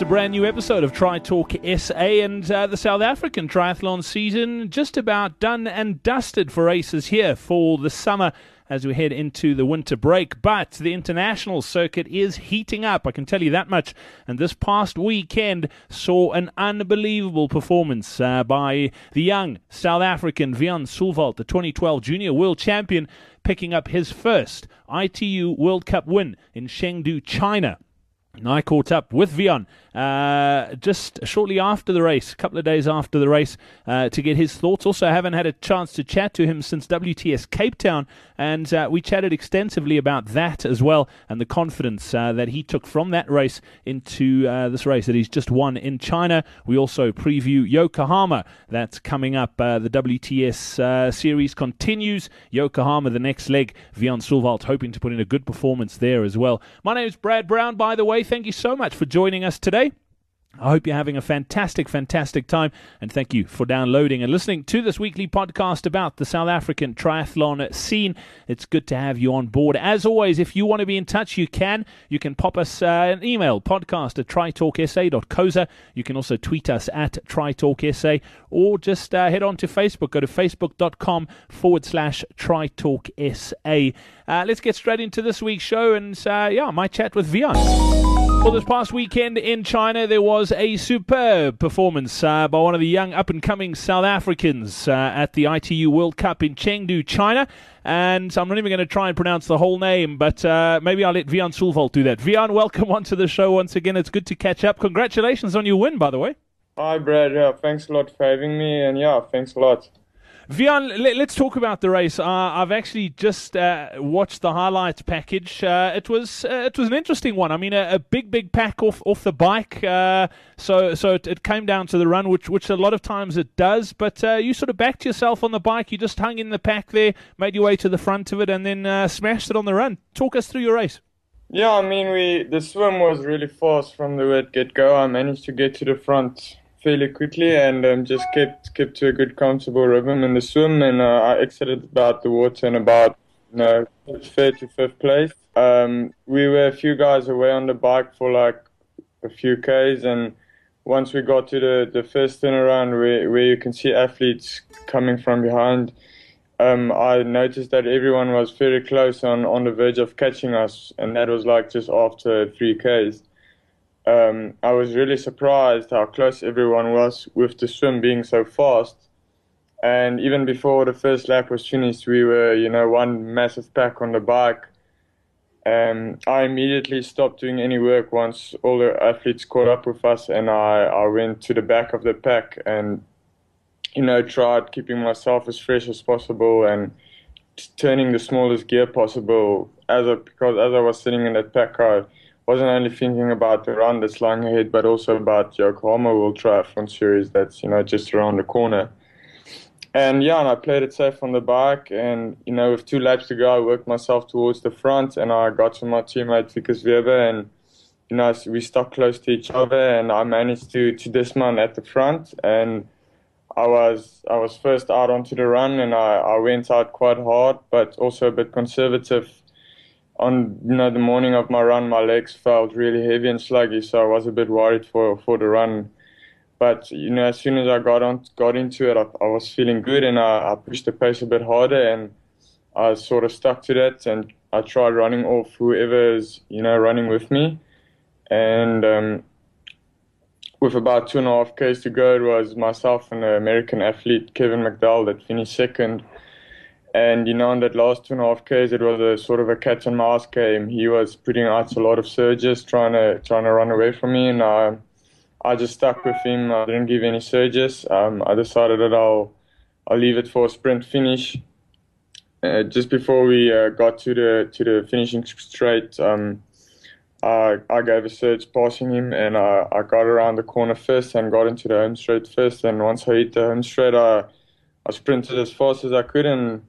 It's a brand new episode of Tri Talk SA, and uh, the South African triathlon season just about done and dusted for races here for the summer as we head into the winter break. But the international circuit is heating up, I can tell you that much. And this past weekend saw an unbelievable performance uh, by the young South African Wian Sullwald, the 2012 junior world champion, picking up his first ITU World Cup win in Chengdu, China. And I caught up with Wian uh, just shortly after the race, a couple of days after the race, uh, to get his thoughts. Also, I haven't had a chance to chat to him since WTS Cape Town, and uh, we chatted extensively about that as well and the confidence uh, that he took from that race into uh, this race that he's just won in China. We also preview Yokohama that's coming up. Uh, the WTS series continues. Yokohama, the next leg. Wian Sullwald hoping to put in a good performance there as well. My name is Brad Brown, by the way. Thank you so much for joining us today. I hope you're having a fantastic, fantastic time, and thank you for downloading and listening to this weekly podcast about the South African triathlon scene. It's good to have you on board. As always, if you want to be in touch, you can. You can pop us uh, an email, podcast at tritalksa.coza. You can also tweet us at tritalksa, or just uh, head on to Facebook. Go to facebook.com forward slash tritalksa. Uh, let's get straight into this week's show, and uh, yeah, my chat with Wian. Well, this past weekend in China, there was a superb performance uh, by one of the young up and coming South Africans uh, at the ITU World Cup in Chengdu, China. And I'm not even going to try and pronounce the whole name, but uh, maybe I'll let Wian Sullwald do that. Wian, welcome onto the show once again. It's good to catch up. Congratulations on your win, by the way. Hi, Brad. Yeah, thanks a lot for having me. And yeah, thanks a lot. Wian, let, us talk about the race. Uh, I've actually just uh, watched the highlights package. Uh, it was uh, it was an interesting one. I mean, a, a big big pack off off the bike. Uh, so so it, it, came down to the run, which which a lot of times it does. But uh, you sort of backed yourself on the bike. You just hung in the pack there, made your way to the front of it, and then smashed it on the run. Talk us through your race. Yeah, I mean, we the swim was really fast from the get go. I managed to get to the front fairly quickly and um, just kept kept to a good comfortable rhythm in the swim. And uh, I exited about the water in about you know third to fifth place. Um, we were a few guys away on the bike for like a few k's. And once we got to the, the first turnaround where, where you can see athletes coming from behind, um, I noticed that everyone was very close on, on the verge of catching us, and that was like just after 3Ks um, I was really surprised how close everyone was with the swim being so fast. And even before the first lap was finished, we were, you know, one massive pack on the bike. Um, I immediately stopped doing any work once all the athletes caught up with us, and I, I went to the back of the pack and, you know, tried keeping myself as fresh as possible and turning the smallest gear possible. As a, because as I was sitting in that pack, I wasn't only thinking about the run that's lying ahead, but also about the Yokohama World Triathlon Series that's, you know, just around the corner. And yeah, and I played it safe on the bike. And, you know, with two laps to go, I worked myself towards the front and I got to my teammate Wikus Weber and, you know, we stuck close to each other and I managed to, to dismount at the front. And I was I was first out onto the run and I, I went out quite hard, but also a bit conservative on you know the morning of my run, my legs felt really heavy and sluggy, so I was a bit worried for for the run. But you know, as soon as I got on got into it, I, I was feeling good, and I, I pushed the pace a bit harder, and I sort of stuck to that, and I tried running off whoever is you know running with me, and um, with about two and a half k's to go, it was myself and the American athlete Kevin McDowell that finished second and you know, in that last two and a half k's, it was a sort of a cat and mouse game. He was putting out a lot of surges, trying to trying to run away from me, and uh, I just stuck with him. I didn't give any surges. Um, I decided that I'll I'll leave it for a sprint finish. Uh, just before we uh, got to the to the finishing straight, um, I I gave a surge passing him, and I, I got around the corner first and got into the home straight first. And once I hit the home straight, I I sprinted as fast as I could and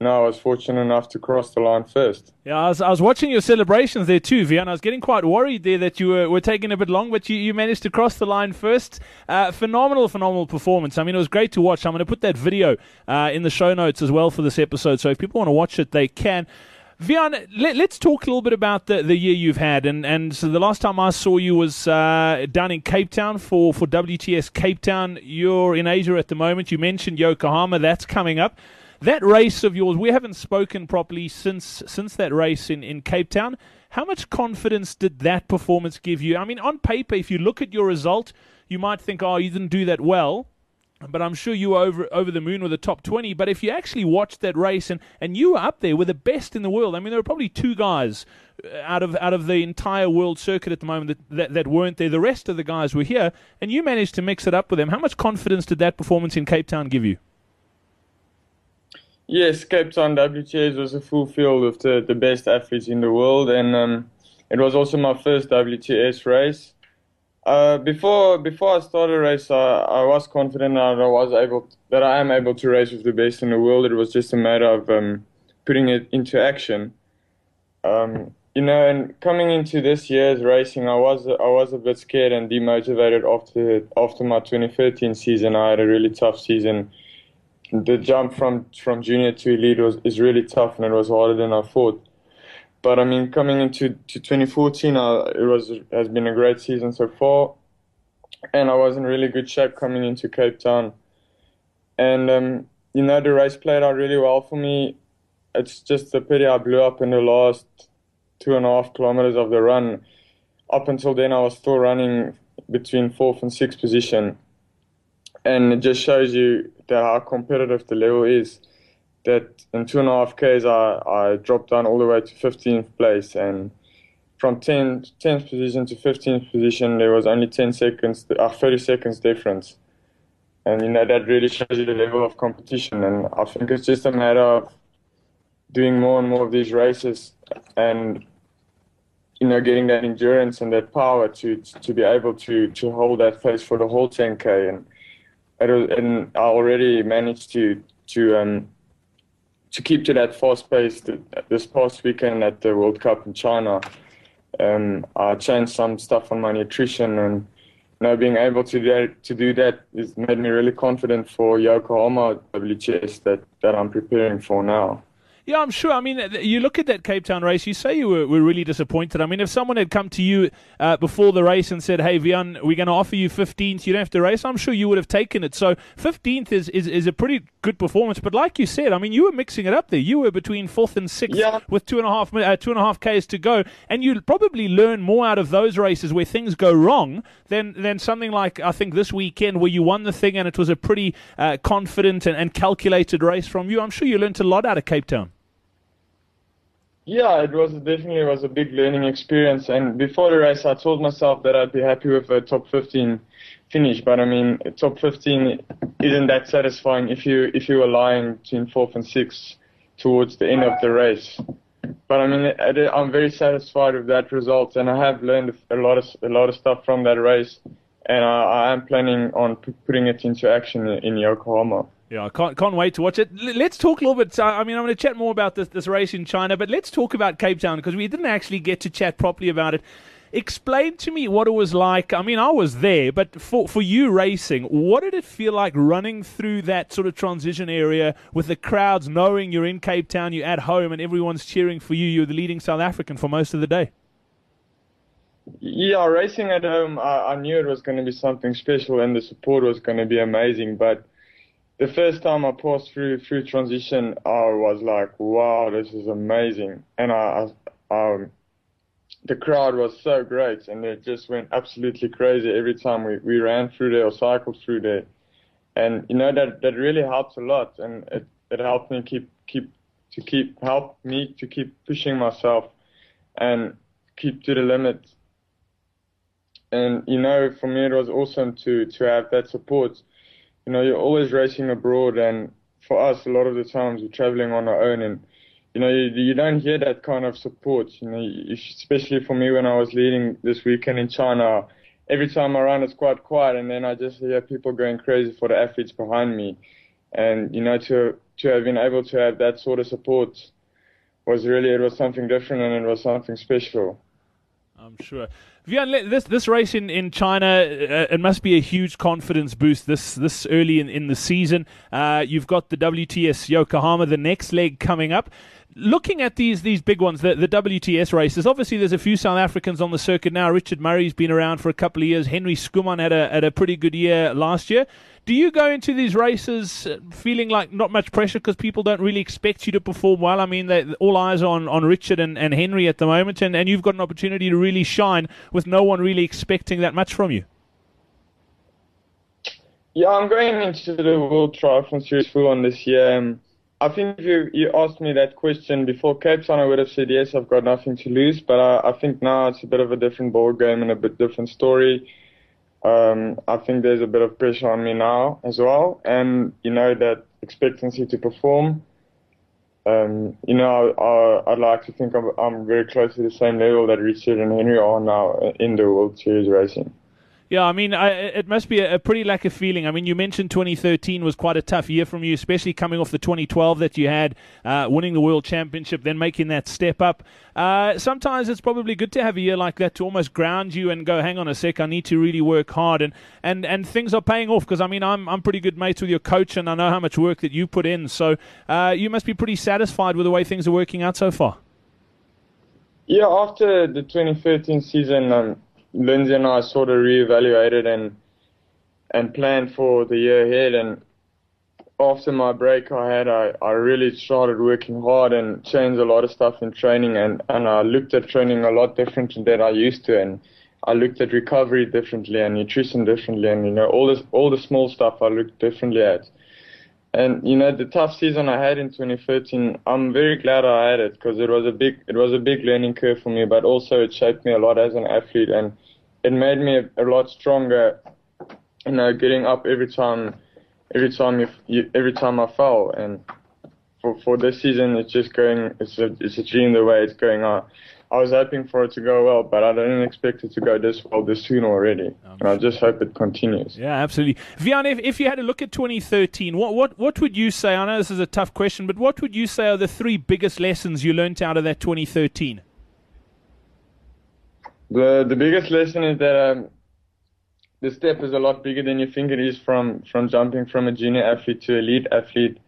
no, I was fortunate enough to cross the line first. Yeah, I was, I was watching your celebrations there too, Wian. I was getting quite worried there that you were, were taking a bit long, but you, you managed to cross the line first. Uh, phenomenal, phenomenal performance. I mean, it was great to watch. I'm going to put that video uh, in the show notes as well for this episode, so if people want to watch it, they can. Wian, let, us talk a little bit about the, the year you've had. And, and so the last time I saw you was uh, down in Cape Town for, for WTS Cape Town. You're in Asia at the moment. You mentioned Yokohama, that's coming up. That race of yours, we haven't spoken properly since since that race in, in Cape Town. How much confidence did that performance give you? I mean, on paper, if you look at your result, you might think, oh, you didn't do that well but I'm sure you were over over the moon with the top 20. But if you actually watched that race and, and you were up there with the best in the world, I mean, there were probably two guys uh, out of out of the entire world circuit at the moment that, that, that weren't there. The rest of the guys were here, and you managed to mix it up with them. How much confidence did that performance in Cape Town give you? Yes, Cape Town WTS was a full field of the, the best athletes in the world, and um, it was also my first WTS race. Uh, before before I started a race, uh, I was confident that I was able to, that I am able to race with the best in the world. It was just a matter of um, putting it into action. Um, you know, and coming into this year's racing, I was I was a bit scared and demotivated after after my 2013 season. I had a really tough season. The jump from from junior to elite was is really tough, and it was harder than I thought. But I mean, coming into to 2014, uh, it was has been a great season so far, and I was in really good shape coming into Cape Town. And um, you know, the race played out really well for me. It's just a pity I blew up in the last two and a half kilometers of the run. Up until then, I was still running between fourth and sixth position, and it just shows you that how competitive the level is that in two and a half Ks, I, I dropped down all the way to 15th place. And from 10th, 10th position to 15th position, there was only 10 seconds, uh, 30 seconds difference. And, you know, that really shows you the level of competition. And I think it's just a matter of doing more and more of these races and, you know, getting that endurance and that power to, to be able to, to hold that pace for the whole 10K. And, and I already managed to, to, um, to keep to that fast pace this past weekend at the World Cup in China, um, I changed some stuff on my nutrition and you being able to do that, to do that has made me really confident for Yokohama WTS that, that I'm preparing for now. Yeah, I'm sure. I mean, you look at that Cape Town race, you say you were, were really disappointed. I mean, if someone had come to you uh, before the race and said, hey, Wian, we're going to offer you 15th, you don't have to race, I'm sure you would have taken it. So 15th is, is, is a pretty good performance. But like you said, I mean, you were mixing it up there. You were between fourth and sixth yeah. with two and a half uh, two and a half Ks to go. And you'll probably learn more out of those races where things go wrong than, than something like, I think, this weekend where you won the thing and it was a pretty uh, confident and, and calculated race from you. I'm sure you learned a lot out of Cape Town. Yeah, it was definitely was a big learning experience. And before the race, I told myself that I'd be happy with a top 15 finish. But I mean, top 15 isn't that satisfying if you if you are lying between fourth and sixth towards the end of the race. But I mean, I'm very satisfied with that result, and I have learned a lot of a lot of stuff from that race, and I, am planning on putting it into action in Yokohama. Yeah, I can't, can't wait to watch it. L- let's talk a little bit. I mean, I'm going to chat more about this, this race in China, but let's talk about Cape Town because we didn't actually get to chat properly about it. Explain to me what it was like. I mean, I was there, but for, for you racing, what did it feel like running through that sort of transition area with the crowds knowing you're in Cape Town, you're at home, and everyone's cheering for you? You're the leading South African for most of the day. Yeah, racing at home, I, I knew it was going to be something special and the support was going to be amazing, but the first time I passed through through transition, I was like, "Wow, this is amazing!" And I, I um, the crowd was so great, and it just went absolutely crazy every time we, we ran through there or cycled through there. And you know that that really helped a lot, and it, it helped me keep keep to keep help me to keep pushing myself and keep to the limit. And you know, for me, it was awesome to to have that support you know, you're always racing abroad, and for us, a lot of the times we're traveling on our own, and you know, you, you don't hear that kind of support. You know, especially for me when I was leading this weekend in China, every time I run, it's quite quiet, and then I just hear people going crazy for the athletes behind me, and you know, to to have been able to have that sort of support was really it was something different, and it was something special. I'm sure. Wian, this this race in in China, uh, it must be a huge confidence boost this this early in, in the season. Uh, you've got the WTS Yokohama, the next leg coming up. Looking at these these big ones, the, the WTS races, obviously there's a few South Africans on the circuit now. Richard Murray's been around for a couple of years. Henri Schoeman had a had a pretty good year last year. Do you go into these races uh, feeling like not much pressure because people don't really expect you to perform well? I mean, they, all eyes on, on Richard and, and Henri at the moment, and, and you've got an opportunity to really shine with no one really expecting that much from you. Yeah, I'm going into the World Triathlon Series full on this year. Um, I think if you, you asked me that question before Cape Town, I would have said yes, I've got nothing to lose. But I, I think now it's a bit of a different ball game and a bit different story. Um, I think there's a bit of pressure on me now as well, and you know that expectancy to perform. Um, you know, I, would like to think I'm, I'm very close to the same level that Richard and Henri are now in the World Series racing. Yeah, I mean, I, it must be a, a, pretty lack of feeling. I mean, you mentioned 2013 was quite a tough year from you, especially coming off the 2012 that you had, uh, winning the World Championship, then making that step up. Uh, sometimes it's probably good to have a year like that to almost ground you and go, hang on a sec, I need to really work hard. And, and, and things are paying off because, I mean, I'm, I'm pretty good mates with your coach and I know how much work that you put in. So uh, you must be pretty satisfied with the way things are working out so far. Yeah, after the 2013 season, um, Lindsay and I sort of reevaluated and and planned for the year ahead. And after my break I had, I, I really started working hard and changed a lot of stuff in training. And, and I looked at training a lot different than I used to. And I looked at recovery differently and nutrition differently. And, you know, all this, all the small stuff I looked differently at. And you know the tough season I had in 2013, I'm very glad I had it because it was a big it was a big learning curve for me, but also it shaped me a lot as an athlete and it made me a, a lot stronger. You know, getting up every time, every time you, you every time I fell, and for for this season it's just going it's a it's a dream the way it's going on. I was hoping for it to go well, but I didn't expect it to go this well this soon already. And I just hope it continues. Yeah, absolutely. Wian, if, if you had to look at 2013, what, what, what would you say? I know this is a tough question, but what would you say are the three biggest lessons you learned out of that 2013? The the biggest lesson is that um, the step is a lot bigger than you think it is from from jumping from a junior athlete to elite athlete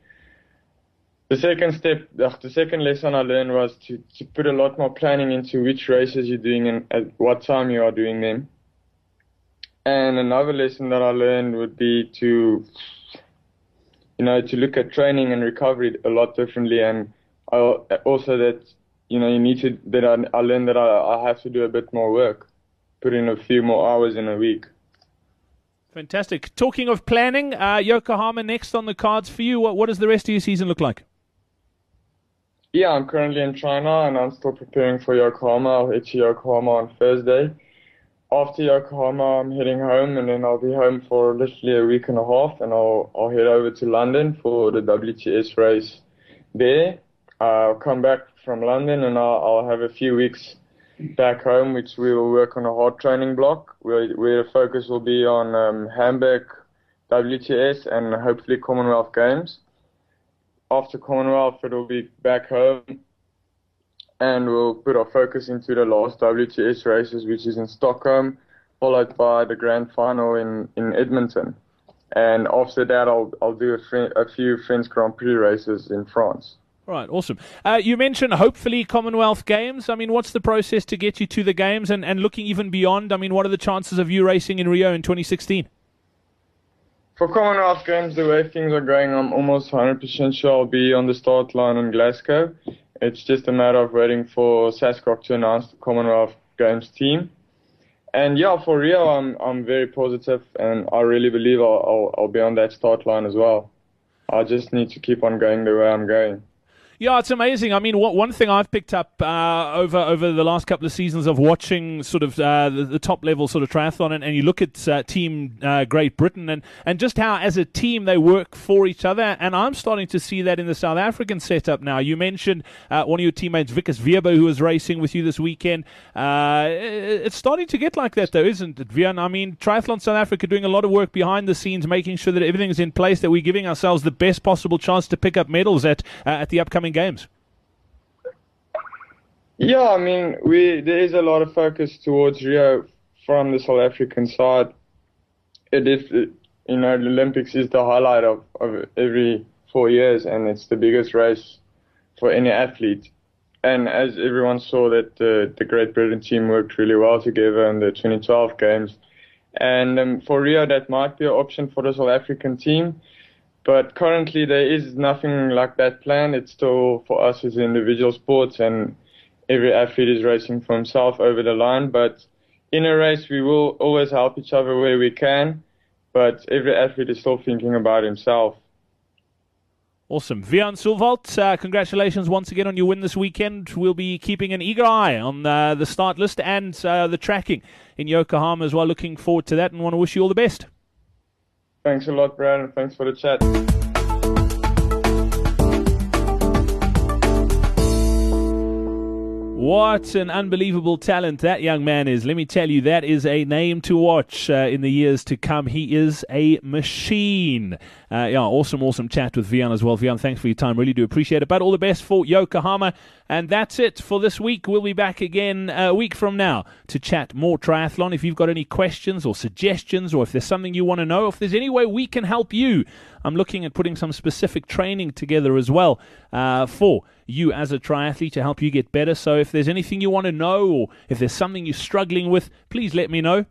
the second step, the second lesson I learned was to, to put a lot more planning into which races you're doing and at what time you are doing them. And another lesson that I learned would be to, you know, to look at training and recovery a lot differently. And I, also that, you know, you need to, that I, I learned that I, I have to do a bit more work, put in a few more hours in a week. Fantastic. Talking of planning, uh, Yokohama next on the cards for you. What, what does the rest of your season look like? Yeah, I'm currently in China and I'm still preparing for Yokohama. I'll to Yokohama on Thursday. After Yokohama, I'm heading home and then I'll be home for literally a week and a half and I'll, I'll head over to London for the WTS race there. I'll come back from London and I'll, I'll have a few weeks back home, which we will work on a hard training block where, where the focus will be on um, Hamburg, WTS and hopefully Commonwealth Games after Commonwealth, it'll be back home, and we'll put our focus into the last WTS races, which is in Stockholm, followed by the grand final in, in Edmonton. And after that, I'll I'll do a, fr- a few French Grand Prix races in France. Right, awesome. Uh, you mentioned hopefully Commonwealth Games. I mean, what's the process to get you to the games and, and looking even beyond? I mean, what are the chances of you racing in Rio in 2016? For Commonwealth Games, the way things are going, I'm almost 100% sure I'll be on the start line in Glasgow. It's just a matter of waiting for SASCOC to announce the Commonwealth Games team. And yeah, for Rio, I'm I'm very positive, and I really believe I'll, I'll I'll be on that start line as well. I just need to keep on going the way I'm going. Yeah, it's amazing. I mean, what, one thing I've picked up uh, over over the last couple of seasons of watching sort of uh, the, the, top level sort of triathlon, and, and you look at uh, Team uh, Great Britain, and, and just how as a team they work for each other. And I'm starting to see that in the South African setup now. You mentioned uh, one of your teammates, Wikus Weber, who was racing with you this weekend. Uh, it's starting to get like that, though, isn't it, Wian? I mean, Triathlon South Africa doing a lot of work behind the scenes, making sure that everything is in place, that we're giving ourselves the best possible chance to pick up medals at at the upcoming games? Yeah, I mean, we there is a lot of focus towards Rio from the South African side. It is, you know, the Olympics is the highlight of, of every four years, and it's the biggest race for any athlete. And as everyone saw, that the, the Great Britain team worked really well together in the 2012 games. And um, for Rio, that might be an option for the South African team. But currently, there is nothing like that planned. It's still for us as individual sports, and every athlete is racing for himself over the line. But in a race, we will always help each other where we can. But every athlete is still thinking about himself. Awesome. Wian Sullwald, uh, congratulations once again on your win this weekend. We'll be keeping an eager eye on uh, the start list and uh, the tracking in Yokohama as well. Looking forward to that and want to wish you all the best. Thanks a lot, Brad, and thanks for the chat. What an unbelievable talent that young man is. Let me tell you, that is a name to watch uh, in the years to come. He is a machine. Uh, yeah, awesome, awesome chat with Wian as well. Wian, thanks for your time. Really do appreciate it. But all the best for Yokohama. And that's it for this week. We'll be back again a week from now to chat more triathlon. If you've got any questions or suggestions, or if there's something you want to know, if there's any way we can help you, I'm looking at putting some specific training together as well uh, for you as a triathlete to help you get better. So if there's anything you want to know, or if there's something you're struggling with, please let me know.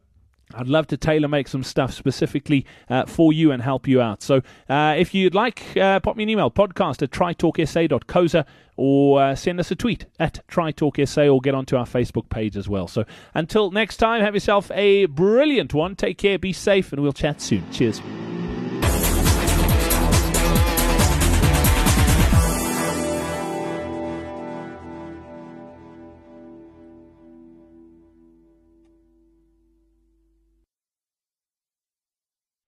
I'd love to tailor make some stuff specifically uh, for you and help you out. So uh, if you'd like, uh, pop me an email, podcast at tritalksa.coza, or uh, send us a tweet at tritalksa or get onto our Facebook page as well. So until next time, have yourself a brilliant one. Take care, be safe, and we'll chat soon. Cheers.